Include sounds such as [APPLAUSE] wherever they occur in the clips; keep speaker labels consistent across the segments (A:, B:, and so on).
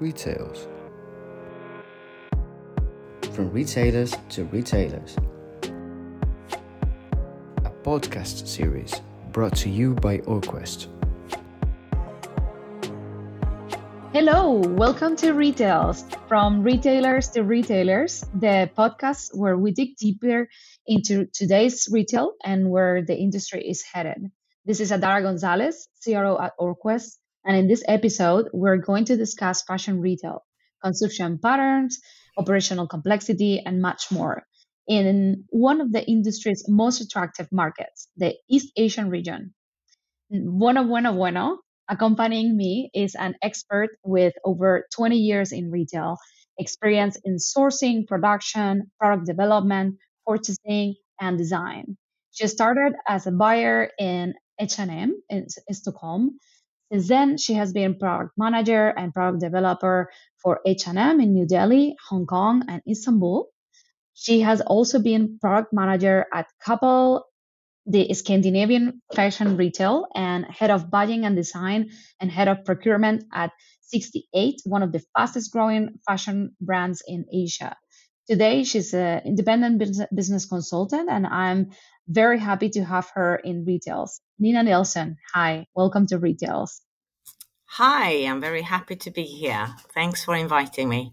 A: Retales. From retailers to retailers. A podcast series brought to you by Orquest.
B: Hello, welcome to Retales. From retailers to retailers, the podcast where we dig deeper into today's retail and where the industry is headed. This is Adara Gonzalez, CRO at Orquest, and in this episode, we're going to discuss fashion retail, consumption patterns, operational complexity, and much more in one of the industry's most attractive markets, the East Asian region. Bueno, bueno, bueno. Accompanying me is an expert with over 20 years in retail, experience in sourcing, production, product development, purchasing, and design. She started as a buyer in H&M in Stockholm since then, she has been product manager and product developer for H&M in New Delhi, Hong Kong, and Istanbul. She has also been product manager at KappAhl, the Scandinavian fashion retail, and head of budgeting and design and head of procurement at 68, one of the fastest growing fashion brands in Asia. Today, she's an independent business consultant, and I'm very happy to have her in Retales. Nina Nilsson, hi, welcome to Retales.
C: Hi, I'm very happy to be here. Thanks for inviting me.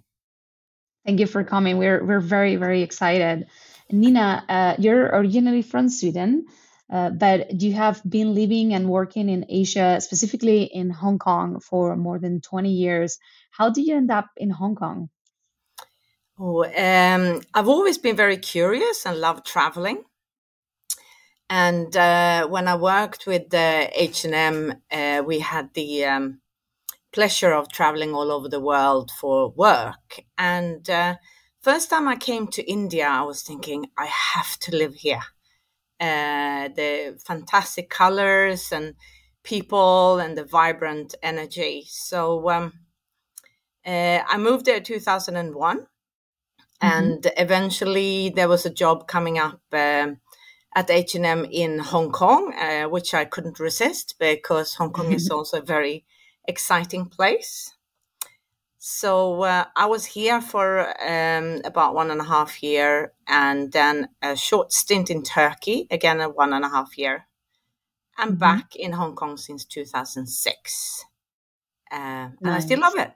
B: Thank you for coming. We're we're very very excited. Nina, uh, you're originally from Sweden, uh, but you have been living and working in Asia, specifically in Hong Kong, for more than 20 years. How did you end up in Hong Kong?
C: Oh, um, I've always been very curious and loved traveling. And uh, when I worked with the H and M, uh, we had the um, pleasure of traveling all over the world for work. And uh, first time I came to India, I was thinking I have to live here. Uh, the fantastic colors and people and the vibrant energy. So um, uh, I moved there 2001, mm-hmm. and eventually there was a job coming up. Um, at H&M in Hong Kong, uh, which I couldn't resist because Hong Kong is [LAUGHS] also a very exciting place. So uh, I was here for um, about one and a half year, and then a short stint in Turkey, again a one and a half year. I'm mm-hmm. back in Hong Kong since 2006, uh, nice. and I still love it.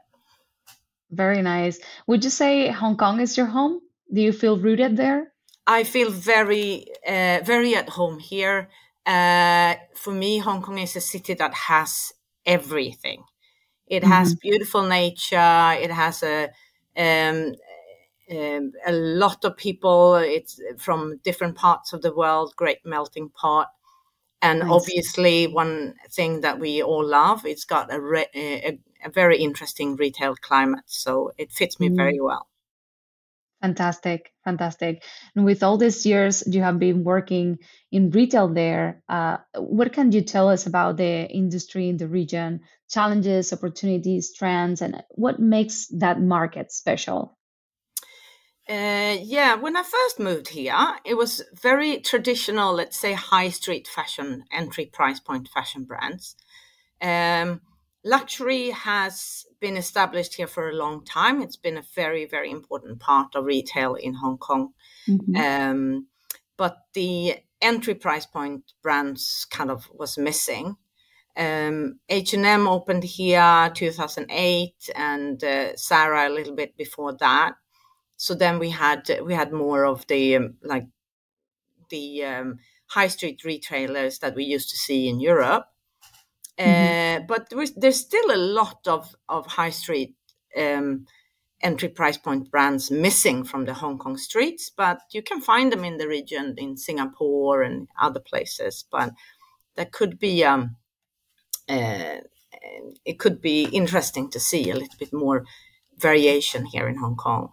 B: Very nice. Would you say Hong Kong is your home? Do you feel rooted there?
C: I feel very, uh, very at home here. Uh, for me, Hong Kong is a city that has everything. It mm-hmm. has beautiful nature. It has a um, um, a lot of people. It's from different parts of the world. Great melting pot. And nice. obviously, one thing that we all love, it's got a, re- a, a very interesting retail climate. So it fits me mm. very well.
B: Fantastic, fantastic. And with all these years you have been working in retail there, uh, what can you tell us about the industry in the region, challenges, opportunities, trends, and what makes that market special?
C: Uh, yeah, when I first moved here, it was very traditional, let's say, high street fashion, entry price point fashion brands. Um, luxury has been established here for a long time. It's been a very, very important part of retail in Hong Kong. Mm-hmm. Um, but the entry price point brands kind of was missing. Um, H&M opened here 2008 and uh, Zara a little bit before that. So then we had we had more of the um, like the um, high street retailers that we used to see in Europe. Mm-hmm. Uh, but there's still a lot of, of high street um, entry price point brands missing from the Hong Kong streets, but you can find them in the region, in Singapore and other places. But that could be um, uh, it could be interesting to see a little bit more variation here in Hong Kong.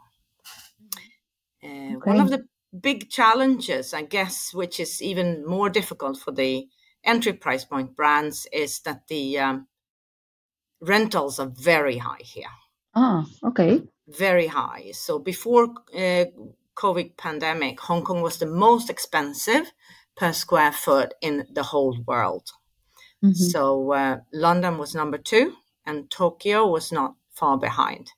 C: Uh, okay. One of the big challenges, I guess, which is even more difficult for the entry price point brands is that the um, rentals are very high here.
B: Ah, okay.
C: Very high. So before uh, COVID pandemic, Hong Kong was the most expensive per square foot in the whole world. Mm-hmm. So uh, London was number two, and Tokyo was not far behind,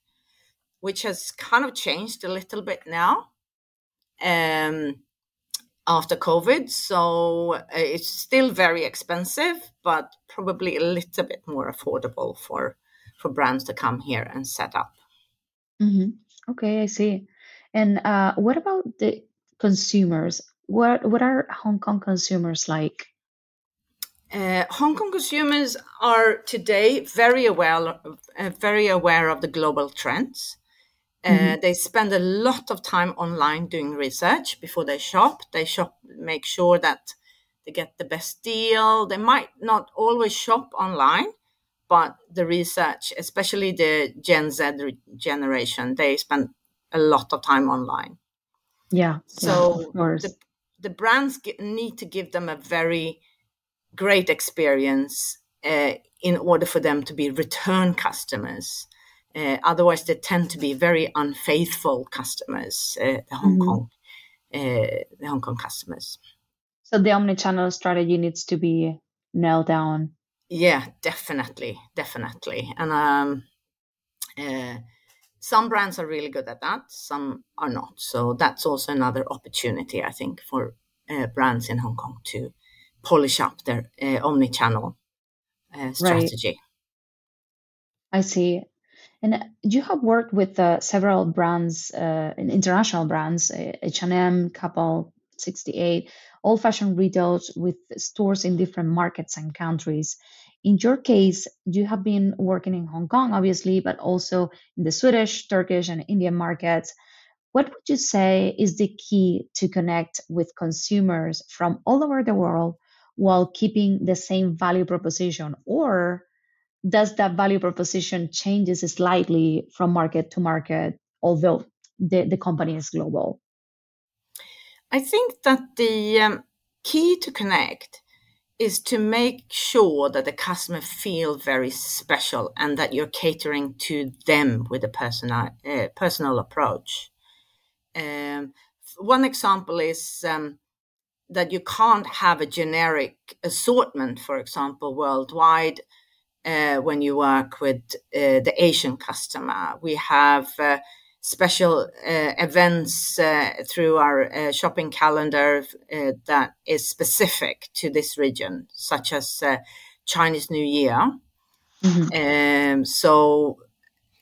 C: which has kind of changed a little bit now um, after COVID. So uh, it's still very expensive, but probably a little bit more affordable for for brands to come here and set up.
B: Mm-hmm. Okay, I see. And uh, what about the consumers? What what are Hong Kong consumers like?
C: Uh, Hong Kong consumers are today very aware, uh, very aware of the global trends. Uh,
B: Mm-hmm.
C: they spend a lot of time online doing research before they shop. They shop, make sure that they get the best deal. They might not always shop online, but the research, especially the Gen Z re- generation, they spend a lot of time online.
B: Yeah, yeah,
C: So
B: course.
C: the the brands need to give them a very great experience uh, in order for them to be return customers. Uh, otherwise, they tend to be very unfaithful customers. Uh, the Hong
B: Mhm.
C: Kong, uh, the Hong Kong customers.
B: So the omnichannel strategy needs to be nailed down.
C: Yeah, definitely, definitely. And um, uh, some brands are really good at that. Some are not. So that's also another opportunity, I think, for uh, brands in Hong Kong to polish up their uh, omni-channel uh, strategy.
B: I see. And you have worked with uh, several brands, uh, international brands, uh, H&M, KappAhl, 68, all fashion retailers with stores in different markets and countries. In your case, you have been working in Hong Kong, obviously, but also in the Swedish, Turkish, and Indian markets. What would you say is the key to connect with consumers from all over the world while keeping the same value proposition? Or does that value proposition changes slightly from market to market, although the, the company is global?
C: I think that the um, key to connect is to make sure that the customer feel very special and that you're catering to them with a personal uh, personal approach. Um, one example is um, that you can't have a generic assortment, for example, worldwide when you work with uh, the Asian customer. We have uh, special uh, events uh, through our uh, shopping calendar uh, that is specific to this region, such as uh, Chinese New Year.
B: Mhm.
C: Um, so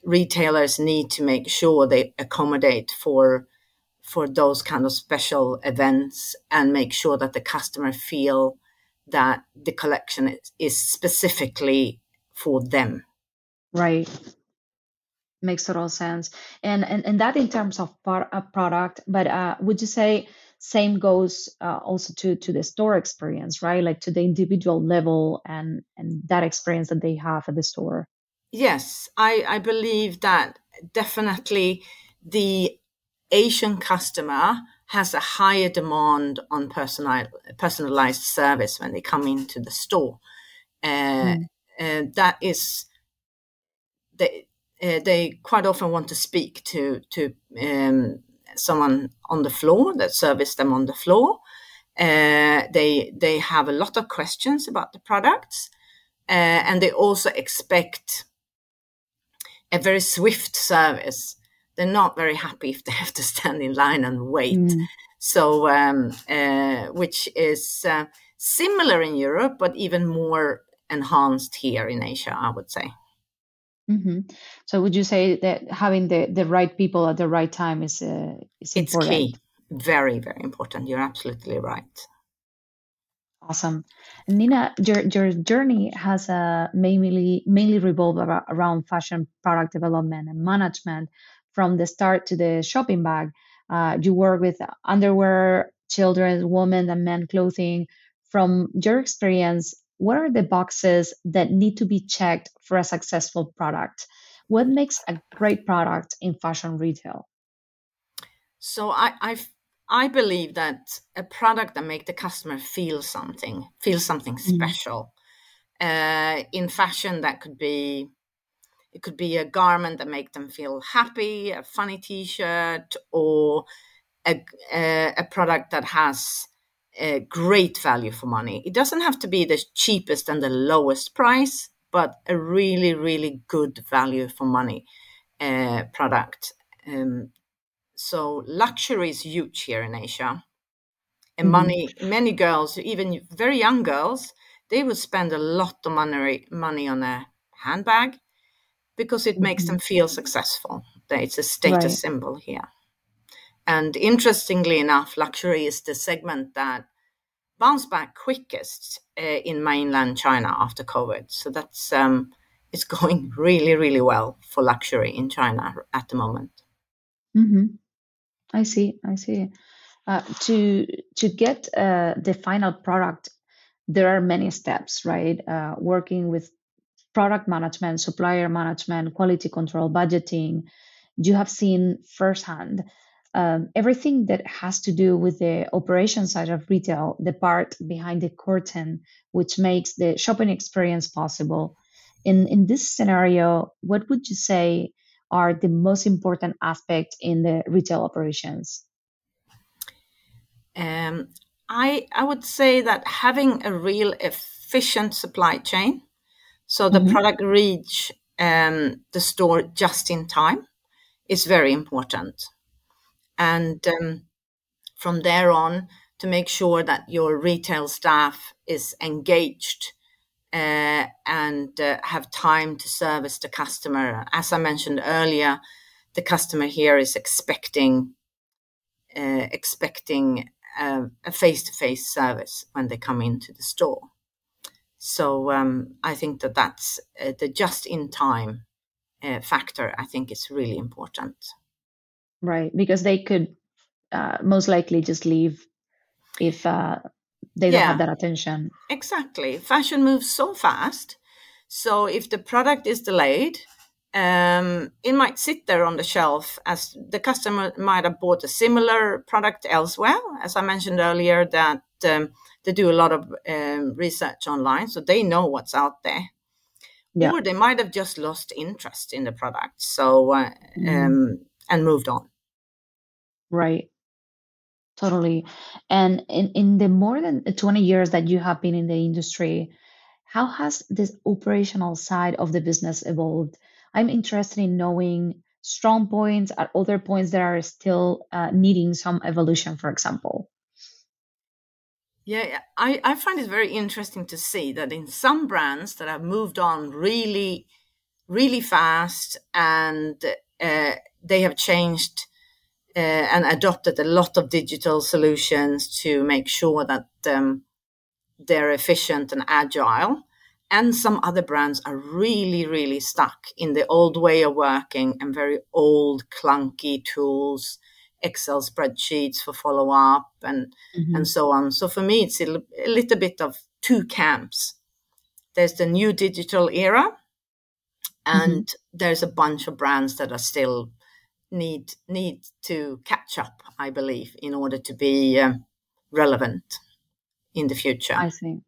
C: retailers need to make sure they accommodate for for those kind of special events and make sure that the customer feel that the collection is specifically for them.
B: Right. Makes total sense. And and, and that in terms of par- a product, but uh, would you say same goes uh, also to to the store experience, right? Like to the individual level and and that experience that they have at the store.
C: Yes, I, I believe that definitely the Asian customer has a higher demand on personal, personalized service when they come into the store. Uh,
B: Mm.
C: Uh, that is, they, uh, they quite often want to speak to to um, someone on the floor that service them on the floor. Uh, they they have a lot of questions about the products, uh, and they also expect a very swift service. They're not very happy if they have to stand in line and wait.
B: Mm.
C: So, um, uh, which is uh, similar in Europe, but even more enhanced here in Asia, I would say.
B: hmm So would you say that having the the right people at the right time is uh, is
C: It's
B: important?
C: key, very, very important. You're absolutely right.
B: Awesome. And Nina, your your journey has uh, mainly mainly revolved around fashion product development and management from the start to the shopping bag. Uh, you work with underwear, children, women, and men clothing. From your experience, what are the boxes that need to be checked for a successful product? What makes a great product in fashion retail?
C: So I, I, I believe that a product that make the customer feel something, feel something
B: Mm,
C: special. Uh, in fashion, that could be it could be a garment that make them feel happy, a funny T-shirt, or a, a, a product that has a great value for money. It doesn't have to be the cheapest and the lowest price, but a really, really good value for money uh, product. Um, so luxury is huge here in Asia, and mm. money. Many girls, even very young girls, they would spend a lot of money money on a handbag because it makes mm-hmm. them feel successful. It's a status right. symbol here. And interestingly enough, luxury is the segment that bounced back quickest uh, in mainland China after COVID. So that's um, it's [LAUGHS] going really, really well for luxury in China at the moment.
B: Mm-hmm. I see. I see. Uh, to to get uh, the final product, there are many steps, right? Uh, working with product management, supplier management, quality control, budgeting. You have seen firsthand um, everything that has to do with the operation side of retail, the part behind the curtain, which makes the shopping experience possible. In in this scenario, what would you say are the most important aspects in the retail operations?
C: Um, I I would say that having a real efficient supply chain, so the mm-hmm. product reach um, the store just in time, is very important, and um, from there on to make sure that your retail staff is engaged uh, and uh, have time to service the customer. As I mentioned earlier, the customer here is expecting uh, expecting uh, a face to face service when they come into the store. So um, I think that that's uh, the just in time uh, factor. I think is really important.
B: Right, because they could most likely just leave if they don't have that attention.
C: Exactly. Fashion moves so fast. So if the product is delayed, um, it might sit there on the shelf as the customer might have bought a similar product elsewhere. As I mentioned earlier, that um, they do a lot of um, research online, so they know what's out there. Yeah. Or they might have just lost interest in the product, so uh, mm. and moved on.
B: Right. Totally. And in, in the more than 20 years that you have been in the industry, how has this operational side of the business evolved? I'm interested in knowing strong points at other points that are still uh, needing some evolution, for example.
C: Yeah, I, I find it very interesting to see that in some brands that have moved on really, really fast and uh, they have changed uh, and adopted a lot of digital solutions to make sure that um, they're efficient and agile. And some other brands are really, really stuck in the old way of working and very old, clunky tools, Excel spreadsheets for follow up, and mm-hmm. and so on. So for me, it's a, a little bit of two camps. There's the new digital era, and mm-hmm. there's a bunch of brands that are still need need to catch up, I believe, in order to be um, relevant in the future.
B: I see.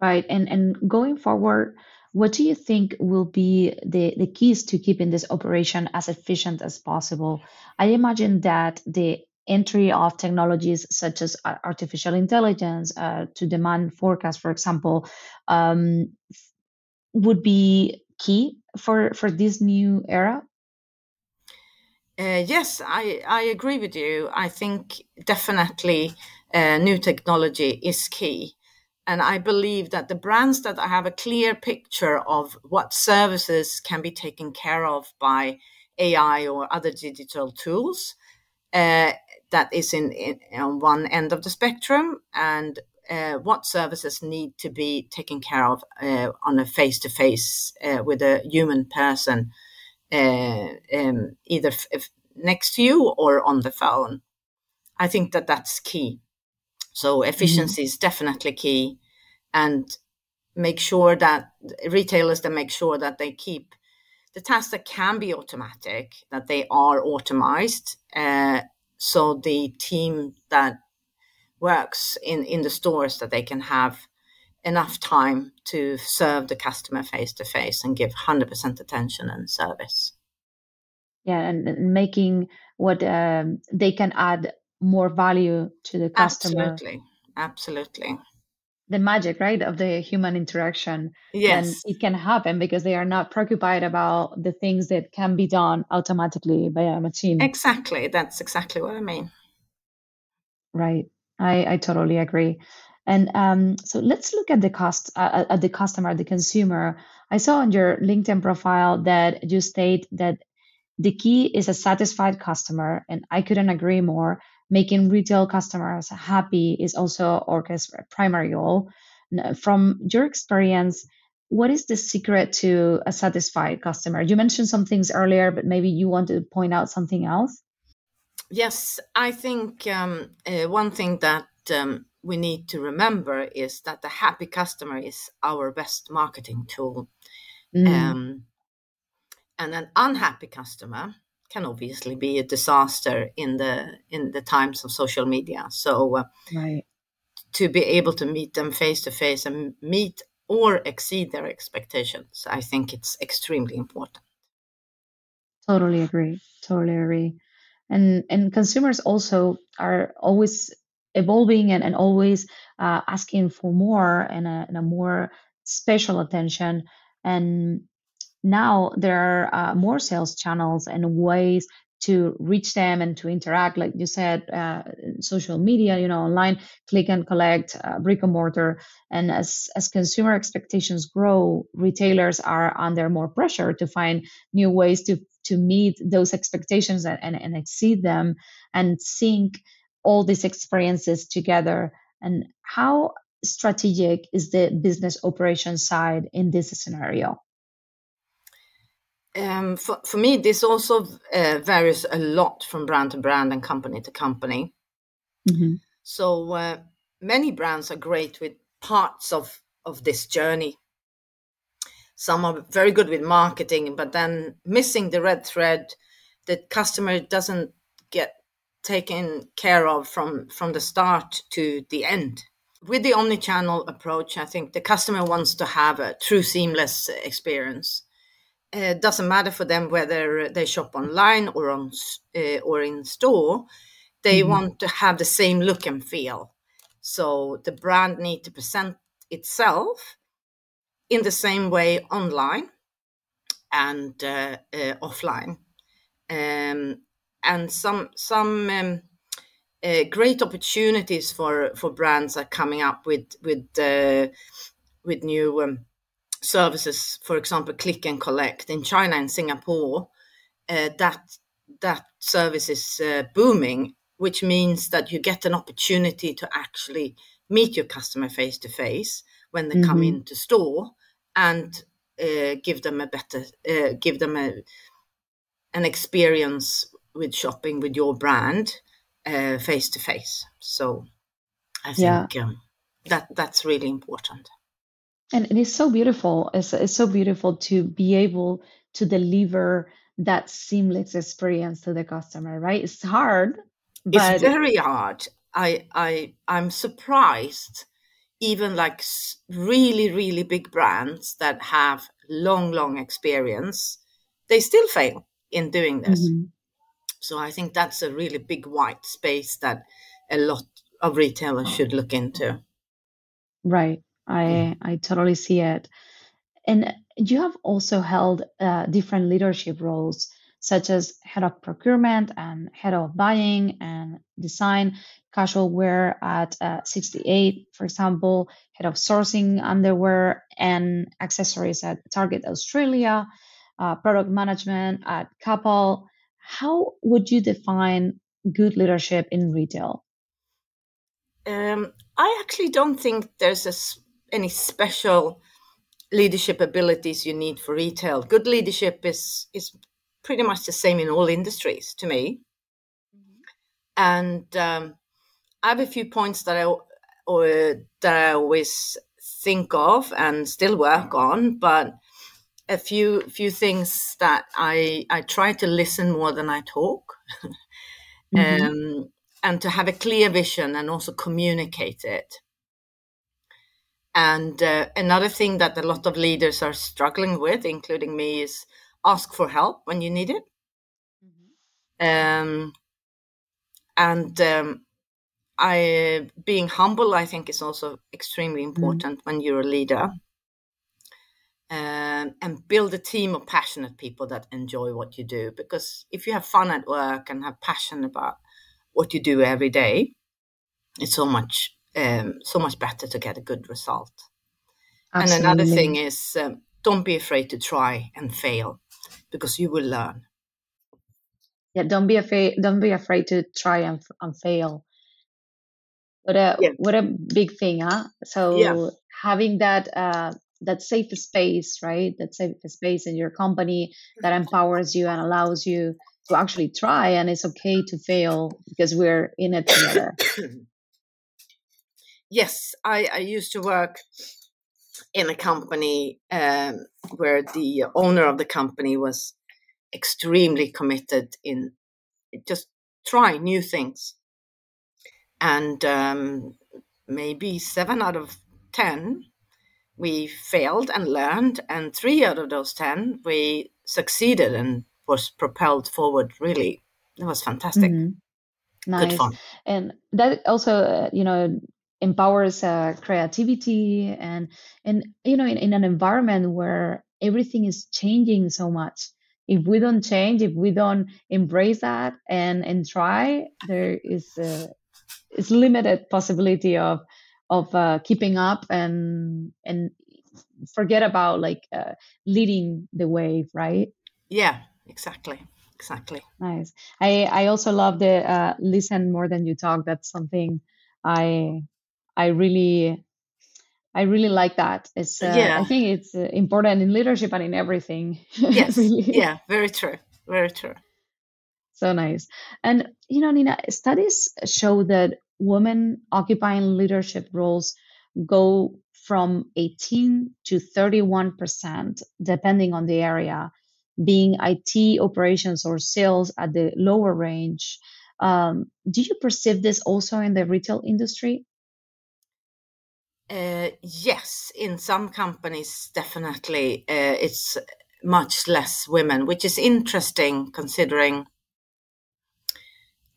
B: Right, and and going forward, what do you think will be the the keys to keeping this operation as efficient as possible? I imagine that the entry of technologies such as artificial intelligence uh, to demand forecast, for example, um, would be key for for this new era
C: uh, yes, I, I agree with you. I think definitely uh, new technology is key. And I believe that the brands that have a clear picture of what services can be taken care of by AI or other digital tools, uh, that is in, in, on one end of the spectrum, and uh, what services need to be taken care of uh, on a face to face with a human person um, either f- next to you or on the phone. I think that that's key. So efficiency mm-hmm. is definitely key, and make sure that retailers that make sure that they keep the tasks that can be automatic that they are automized. Uh, so the team that works in in the stores that they can have enough time to serve the customer face to face and give 100% attention and service
B: yeah and, and making what um, they can add more value to the customer
C: absolutely absolutely
B: the magic, right, of the human interaction.
C: Yes.
B: And it can happen because they are not preoccupied about the things that can be done automatically by a machine.
C: Exactly. That's exactly what I mean.
B: Right. I, I totally agree. And um, so let's look at the cost uh, at the customer, the consumer. I saw on your LinkedIn profile that you state that the key is a satisfied customer, and I couldn't agree more. Making retail customers happy is also Orquest's primary goal. From your experience, what is the secret to a satisfied customer? You mentioned some things earlier, but maybe you want to point out something else.
C: Yes, I think um, uh, one thing that um, we need to remember is that the happy customer is our best marketing tool. Mm. Um, and an unhappy customer can obviously be a disaster in the in the times of social media. So, uh, right. to be able to meet them face to face and meet or exceed their expectations, I think it's extremely important.
B: Totally agree. Totally agree. And and consumers also are always evolving and, and always uh, asking for more and a, and a more special attention. And now there are uh, more sales channels and ways to reach them and to interact like you said uh, social media you know online click and collect uh, brick and mortar and as as consumer expectations grow retailers are under more pressure to find new ways to to meet those expectations and, and, and exceed them and sync all these experiences together and how strategic is the business operation side in this scenario
C: um, for, for me, this also uh, varies a lot from brand to brand and company to company. Mm-hmm. So uh, many brands are great with parts of, of this journey. Some are very good with marketing, but then missing the red thread, the customer doesn't get taken care of from, from the start to the end. With the omni-channel approach, I think the customer wants to have a true seamless experience it uh, doesn't matter for them whether they shop online or on uh, or in store they mm-hmm. want to have the same look and feel so the brand need to present itself in the same way online and uh, uh offline um, and some some um, uh, great opportunities for for brands are coming up with with uh, with new um, services, for example, click and collect in China and Singapore, uh, that that service is uh, booming, which means that you get an opportunity to actually meet your customer face to face when they mm-hmm. come into store and uh, give them a better, uh, give them a an experience with shopping with your brand face to face. So I think yeah. um, that that's really important
B: and it is so beautiful it's, it's so beautiful to be able to deliver that seamless experience to the customer right it's hard
C: but it's very hard i i i'm surprised even like really really big brands that have long long experience they still fail in doing this mm-hmm. So i think that's a really big white space that a lot of retailers should look into
B: right I I totally see it. And you have also held uh, different leadership roles, such as head of procurement and head of buying and design, casual wear at uh, 68, for example, head of sourcing underwear and accessories at Target Australia, uh, product management at KappAhl. How would you define good leadership in retail?
C: Um, I actually don't think there's a any special leadership abilities you need for retail. Good leadership is is pretty much the same in all industries to me. Mm-hmm. And um, I have a few points that I or that I always think of and still work on, but a few few things that I I try to listen more than I talk. [LAUGHS] mm-hmm. um, and to have a clear vision and also communicate it. And uh, another thing that a lot of leaders are struggling with, including me, is ask for help when you need it. Mm-hmm. Um, and um, I being humble, I think, is also extremely
B: Mm.
C: important when you're a leader. Um, and build a team of passionate people that enjoy what you do. Because if you have fun at work and have passion about what you do every day, it's so much um, so much better to get a good result. And another thing is um, don't be afraid to try and fail because you will learn.
B: Yeah, don't be afraid. Don't be afraid to try and, and fail. What a
C: Yeah.
B: what a big thing, huh? So
C: Yeah.
B: having that uh, that safe space, right? That safe space in your company that empowers you and allows you to actually try, and it's okay to fail because we're in it together. [COUGHS]
C: yes, I, I used to work in a company um, where the owner of the company was extremely committed in just trying new things. And um, maybe seven out of 10, we failed and learned. And three out of those 10, we succeeded and was propelled forward. Really, it was fantastic.
B: Mhm.
C: Good
B: Nice.
C: fun.
B: and that also uh, you know empowers uh, creativity and and you know in, in an environment where everything is changing so much if we don't change if we don't embrace that and and try there is a, is limited possibility of of uh, keeping up and and forget about like uh, leading the wave right
C: Yeah, exactly. Exactly.
B: Nice. I I also love the uh, listen more than you talk. That's something I I really I really like that. It's uh, I think it's uh, important in leadership and in everything. [LAUGHS]
C: Yes.
B: really,
C: Yeah. Very true. Very true.
B: so nice. And you know, Nina, studies show that women occupying leadership roles go from 18 to 31 percent, depending on the area. Being IT operations or sales at the lower range. Um, do you perceive this also in the retail industry?
C: Uh, yes, in some companies, definitely, uh, it's much less women, which is interesting considering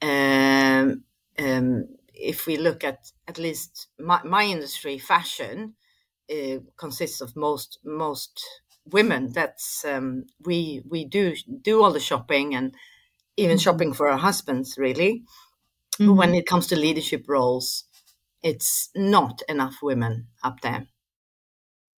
C: um, um, if we look at at least my, my industry, fashion, uh, consists of most most women. That's um, we we do do all the shopping and even
B: Mhm.
C: shopping for our husbands, really.
B: Mhm.
C: When it comes to leadership roles, it's not enough women up there.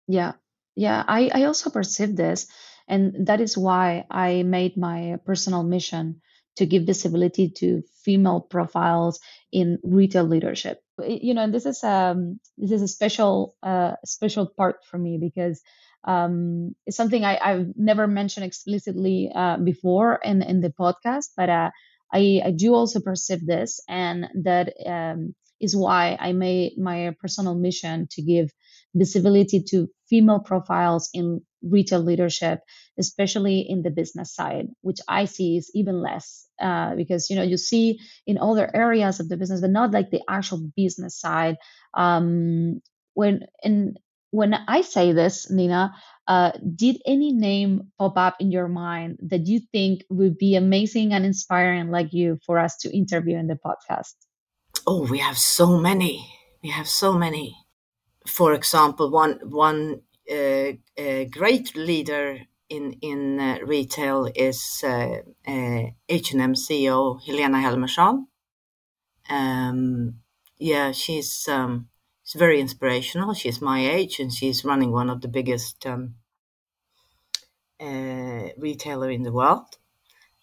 B: Yeah, yeah, I, I also perceive this, and that is why I made my personal mission to give visibility to female profiles in retail leadership. You know, and this is um this is a special uh special part for me because um it's something I, I've never mentioned explicitly uh, before in in the podcast, but uh, I I do also perceive this, and that um is why I made my personal mission to give visibility to female profiles in retail leadership, especially in the business side, which I see is even less uh, because you know you see in other areas of the business, but not like the actual business side. Um, when and when I say this, Nina, uh, did any name pop up in your mind that you think would be amazing and inspiring, like you, for us to interview in the podcast?
C: Oh, we have so many. We have so many. For example, one one uh, uh, great leader in in uh, retail is uh, uh, H&M CEO Helena Helmersson. Um, yeah, she's um, she's very inspirational. She's my age, and she's running one of the biggest um, uh, retailer in the world.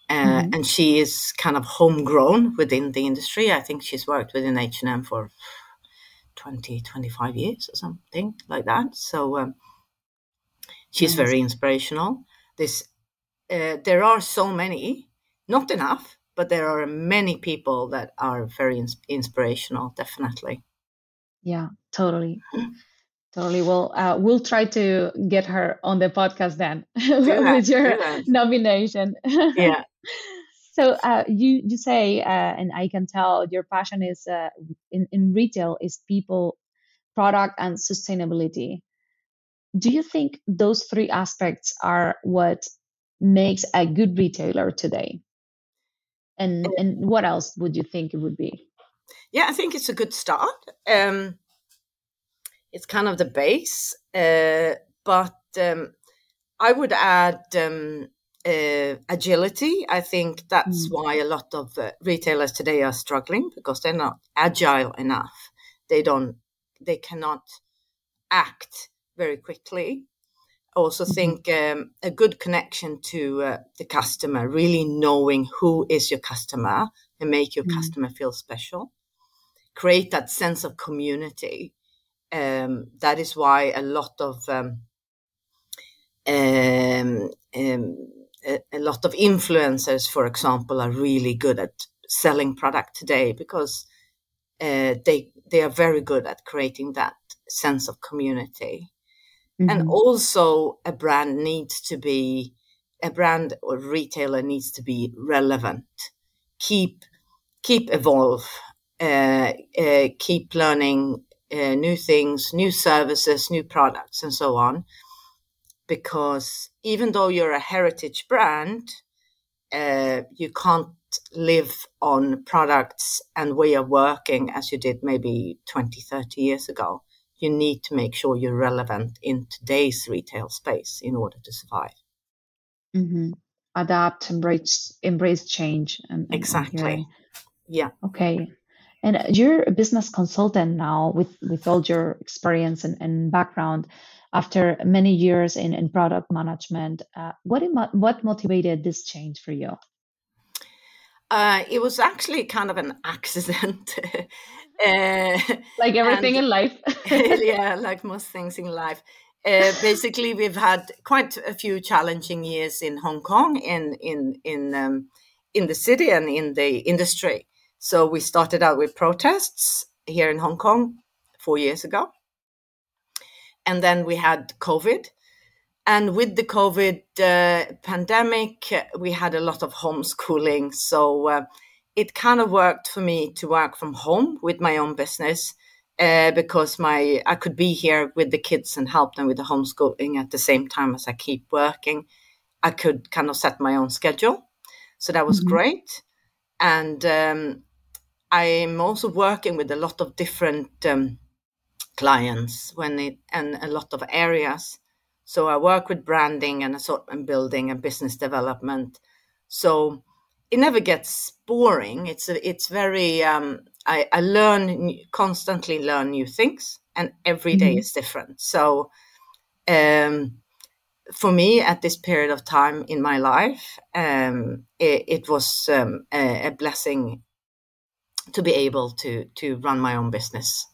C: Uh,
B: Mhm.
C: and she is kind of homegrown within the industry. I think she's worked within H&M for 20, 25 years or something like that. So um, she's very inspirational. This, uh, there are so many, not enough, but there are many people that are very ins- inspirational, definitely.
B: Yeah, totally. [LAUGHS] Totally. Well, uh, we'll try to get her on the podcast then [LAUGHS] with your nomination. [LAUGHS]
C: Yeah.
B: So uh, you you say, uh, and I can tell your passion is uh, in in retail is people, product, and sustainability. Do you think those three aspects are what makes a good retailer today? And and what else would you think it would be?
C: yeah, I think it's a good start. Um, it's kind of the base, uh, but um, I would add um, uh, agility. I think that's mm. why a lot of uh, retailers today are struggling because they're not agile enough. They don't. They cannot act very quickly. Also, mm-hmm. think um, a good connection to uh, the customer, really knowing who is your customer and make your mm. customer feel special. Create that sense of community. Um, that is why a lot of um, um, um a, a, lot of influencers, for example, are really good at selling product today because uh, they they are very good at creating that sense of community. Mm-hmm. And also, a brand needs to be a brand or retailer needs to be relevant. Keep keep evolve. Uh, uh, keep learning uh, new things, new services, new products, and so on because even though you're a heritage brand, uh, you can't live on products and way of working as you did maybe 20, 30 years ago. You need to make sure you're relevant in today's retail space in order to survive.
B: Mm-hmm. Adapt, embrace, embrace change. And, and
C: exactly. yeah.
B: Okay. And you're a business consultant now with, with all your experience and, and background after many years in, in product management. Uh, what, what motivated this change for you?
C: Uh, it was actually kind of an [LAUGHS] accident.
B: Uh, [LAUGHS] like everything and, in life. [LAUGHS]
C: yeah, like most things in life. Uh, basically, we've had quite a few challenging years in Hong Kong, in in in um, in the city and in the industry. So we started out with protests here in Hong Kong four years ago, and then we had COVID. And with the COVID uh, pandemic, we had a lot of homeschooling. So uh, it kind of worked for me to work from home with my own business uh, because my I could be here with the kids and help them with the homeschooling at the same time as I keep working. I could kind of set my own schedule, so that was mm-hmm. great. And um, I'm also working with a lot of different um, clients when it and a lot of areas. So I work with branding and assortment building and business development. So it never gets boring. It's a, it's very um, I, I learn constantly learn new things, and every day mm-hmm. is different. So um, for me, at this period of time in my life, um, it, it, was um, a, a blessing to be able to to run my own business.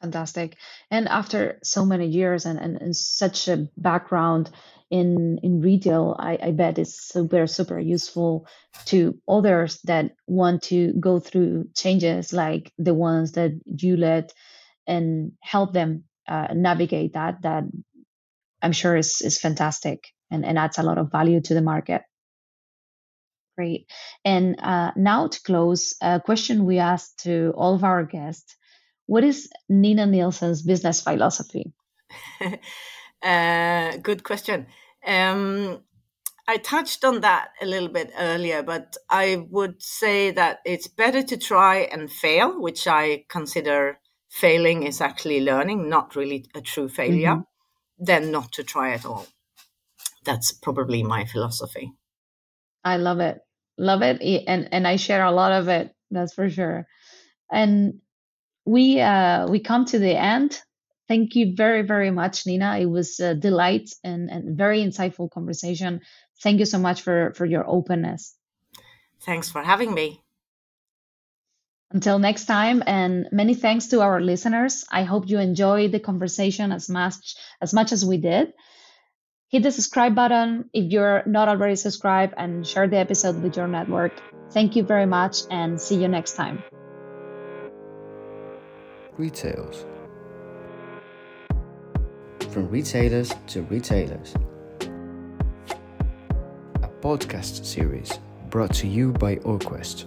B: Fantastic. And after so many years and, and, and such a background in in retail, I, I bet it's super, super useful to others that want to go through changes like the ones that you led and help them uh, navigate that. That I'm sure is, is fantastic and, and adds a lot of value to the market. Great. And uh, now to close, a question we asked to all of our guests what is Nina Nilsson's business philosophy? [LAUGHS]
C: uh, good question. Um, I touched on that a little bit earlier, but I would say that it's better to try and fail, which I consider failing is actually learning, not really a true failure, mm-hmm. than not to try at all. That's probably my philosophy.
B: I love it. Love it. And and I share a lot of it, that's for sure. And we uh, we come to the end. Thank you very very much, Nina. It was a delight and, and very insightful conversation. Thank you so much for for your openness.
C: Thanks for having me.
B: Until next time, and many thanks to our listeners. I hope you enjoyed the conversation as much as much as we did. Hit the subscribe button if you're not already subscribed and share the episode with your network. Thank you very much and see you next time.
A: Retales. From retailers to retailers. A podcast series brought to you by Orquest.